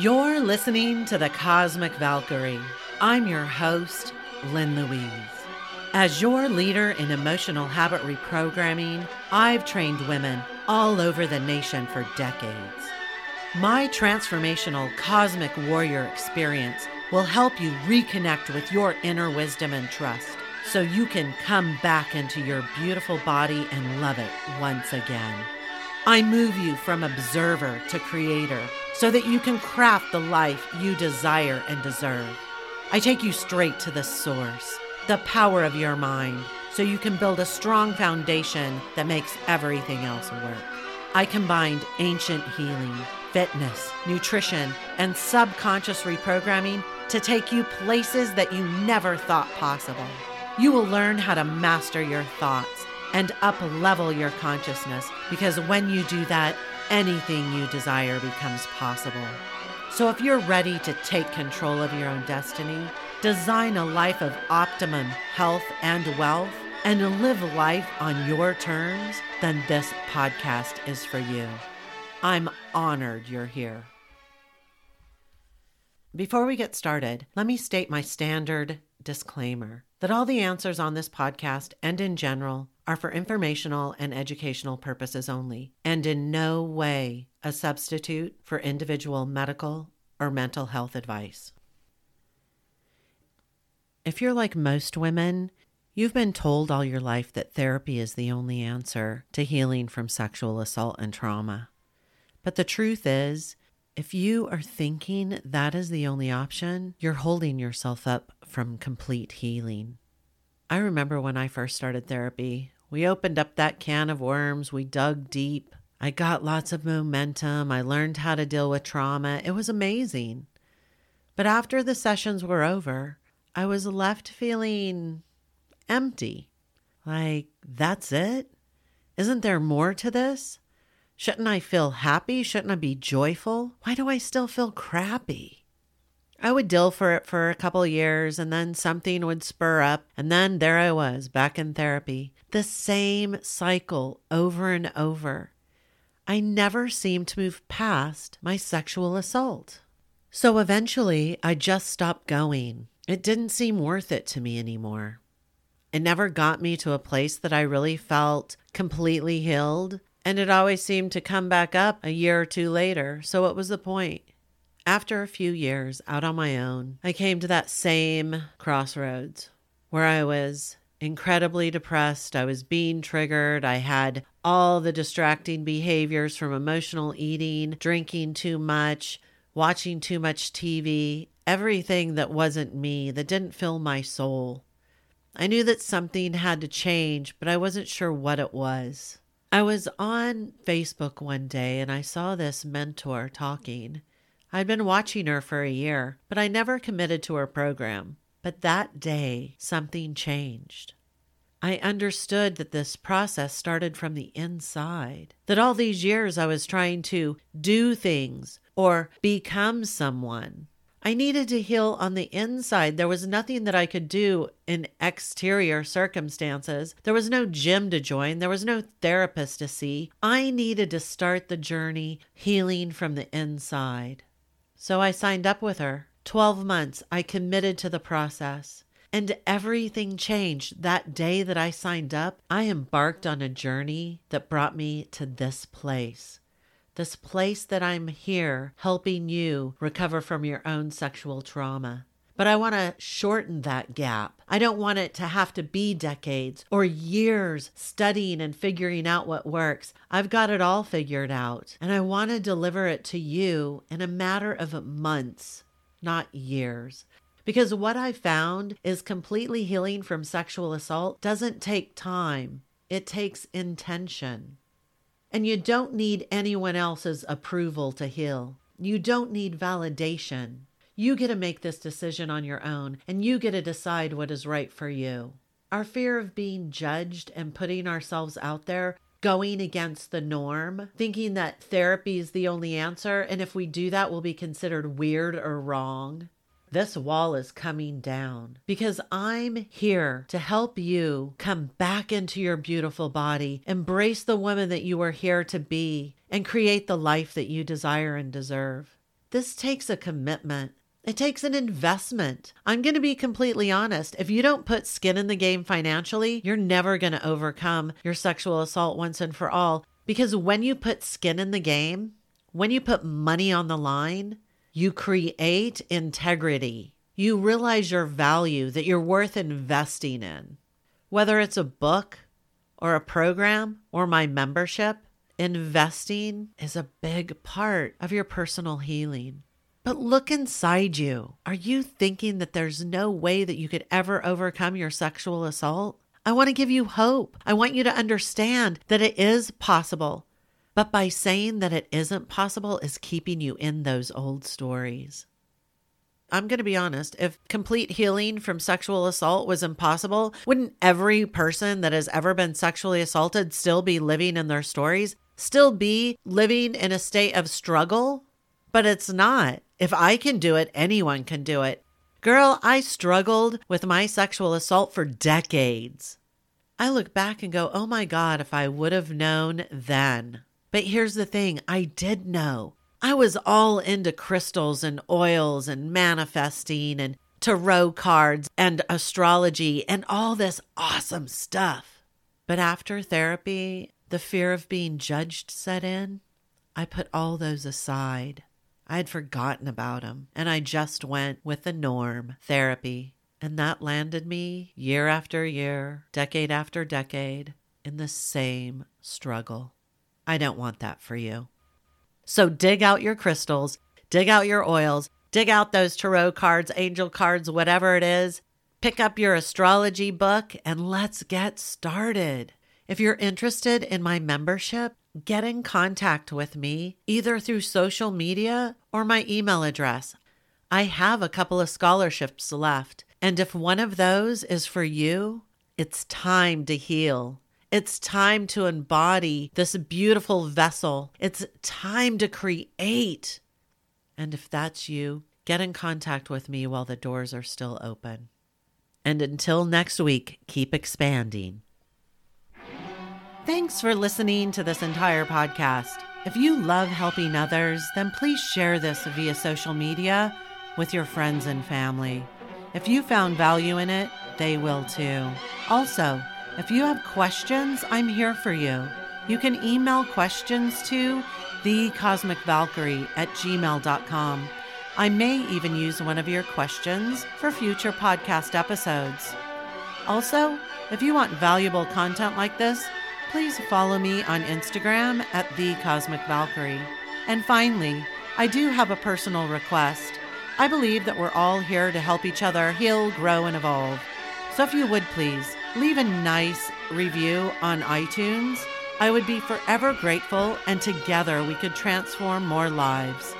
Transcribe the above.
You're listening to the Cosmic Valkyrie. I'm your host, Lynn Louise. As your leader in emotional habit reprogramming, I've trained women all over the nation for decades. My transformational cosmic warrior experience will help you reconnect with your inner wisdom and trust so you can come back into your beautiful body and love it once again. I move you from observer to creator so that you can craft the life you desire and deserve. I take you straight to the source, the power of your mind, so you can build a strong foundation that makes everything else work. I combined ancient healing, fitness, nutrition, and subconscious reprogramming to take you places that you never thought possible. You will learn how to master your thoughts and up level your consciousness because when you do that, anything you desire becomes possible. So if you're ready to take control of your own destiny, design a life of optimum health and wealth, and live life on your terms, then this podcast is for you. I'm honored you're here. Before we get started, let me state my standard disclaimer that all the answers on this podcast and in general are for informational and educational purposes only, and in no way a substitute for individual medical or mental health advice. If you're like most women, you've been told all your life that therapy is the only answer to healing from sexual assault and trauma. But the truth is, if you are thinking that is the only option, you're holding yourself up from complete healing. I remember when I first started therapy, we opened up that can of worms, we dug deep. I got lots of momentum. I learned how to deal with trauma. It was amazing. But after the sessions were over, I was left feeling empty. Like, that's it? Isn't there more to this? Shouldn't I feel happy? Shouldn't I be joyful? Why do I still feel crappy? I would dill for it for a couple years and then something would spur up, and then there I was back in therapy. The same cycle over and over. I never seemed to move past my sexual assault. So eventually, I just stopped going. It didn't seem worth it to me anymore. It never got me to a place that I really felt completely healed and it always seemed to come back up a year or two later. So, what was the point? After a few years out on my own, I came to that same crossroads where I was incredibly depressed. I was being triggered. I had all the distracting behaviors from emotional eating, drinking too much, watching too much TV, everything that wasn't me, that didn't fill my soul. I knew that something had to change, but I wasn't sure what it was. I was on Facebook one day and I saw this mentor talking. I'd been watching her for a year, but I never committed to her program. But that day, something changed. I understood that this process started from the inside, that all these years I was trying to do things or become someone. I needed to heal on the inside. There was nothing that I could do in exterior circumstances. There was no gym to join. There was no therapist to see. I needed to start the journey healing from the inside. So I signed up with her. 12 months, I committed to the process. And everything changed. That day that I signed up, I embarked on a journey that brought me to this place this place that I'm here helping you recover from your own sexual trauma. But I want to shorten that gap. I don't want it to have to be decades or years studying and figuring out what works. I've got it all figured out, and I want to deliver it to you in a matter of months, not years. Because what I found is completely healing from sexual assault doesn't take time, it takes intention. And you don't need anyone else's approval to heal. You don't need validation. You get to make this decision on your own, and you get to decide what is right for you. Our fear of being judged and putting ourselves out there, going against the norm, thinking that therapy is the only answer, and if we do that, we'll be considered weird or wrong. This wall is coming down because I'm here to help you come back into your beautiful body, embrace the woman that you are here to be, and create the life that you desire and deserve. This takes a commitment. It takes an investment. I'm going to be completely honest. If you don't put skin in the game financially, you're never going to overcome your sexual assault once and for all. Because when you put skin in the game, when you put money on the line, you create integrity. You realize your value, that you're worth investing in. Whether it's a book or a program or my membership, investing is a big part of your personal healing. But look inside you. Are you thinking that there's no way that you could ever overcome your sexual assault? I want to give you hope. I want you to understand that it is possible. But by saying that it isn't possible is keeping you in those old stories. I'm going to be honest. If complete healing from sexual assault was impossible, wouldn't every person that has ever been sexually assaulted still be living in their stories? Still be living in a state of struggle? But it's not. If I can do it, anyone can do it. Girl, I struggled with my sexual assault for decades. I look back and go, oh my God, if I would have known then. But here's the thing I did know. I was all into crystals and oils and manifesting and tarot cards and astrology and all this awesome stuff. But after therapy, the fear of being judged set in. I put all those aside. I had forgotten about them, and I just went with the norm therapy. And that landed me year after year, decade after decade, in the same struggle. I don't want that for you. So dig out your crystals, dig out your oils, dig out those tarot cards, angel cards, whatever it is. Pick up your astrology book and let's get started. If you're interested in my membership, get in contact with me either through social media or my email address. I have a couple of scholarships left, and if one of those is for you, it's time to heal. It's time to embody this beautiful vessel. It's time to create. And if that's you, get in contact with me while the doors are still open. And until next week, keep expanding. Thanks for listening to this entire podcast. If you love helping others, then please share this via social media with your friends and family. If you found value in it, they will too. Also, if you have questions, I'm here for you. You can email questions to thecosmicvalkyrie at gmail.com. I may even use one of your questions for future podcast episodes. Also, if you want valuable content like this, please follow me on Instagram at The Cosmic Valkyrie. And finally, I do have a personal request. I believe that we're all here to help each other heal, grow, and evolve. So if you would please, leave a nice review on iTunes. I would be forever grateful, and together we could transform more lives.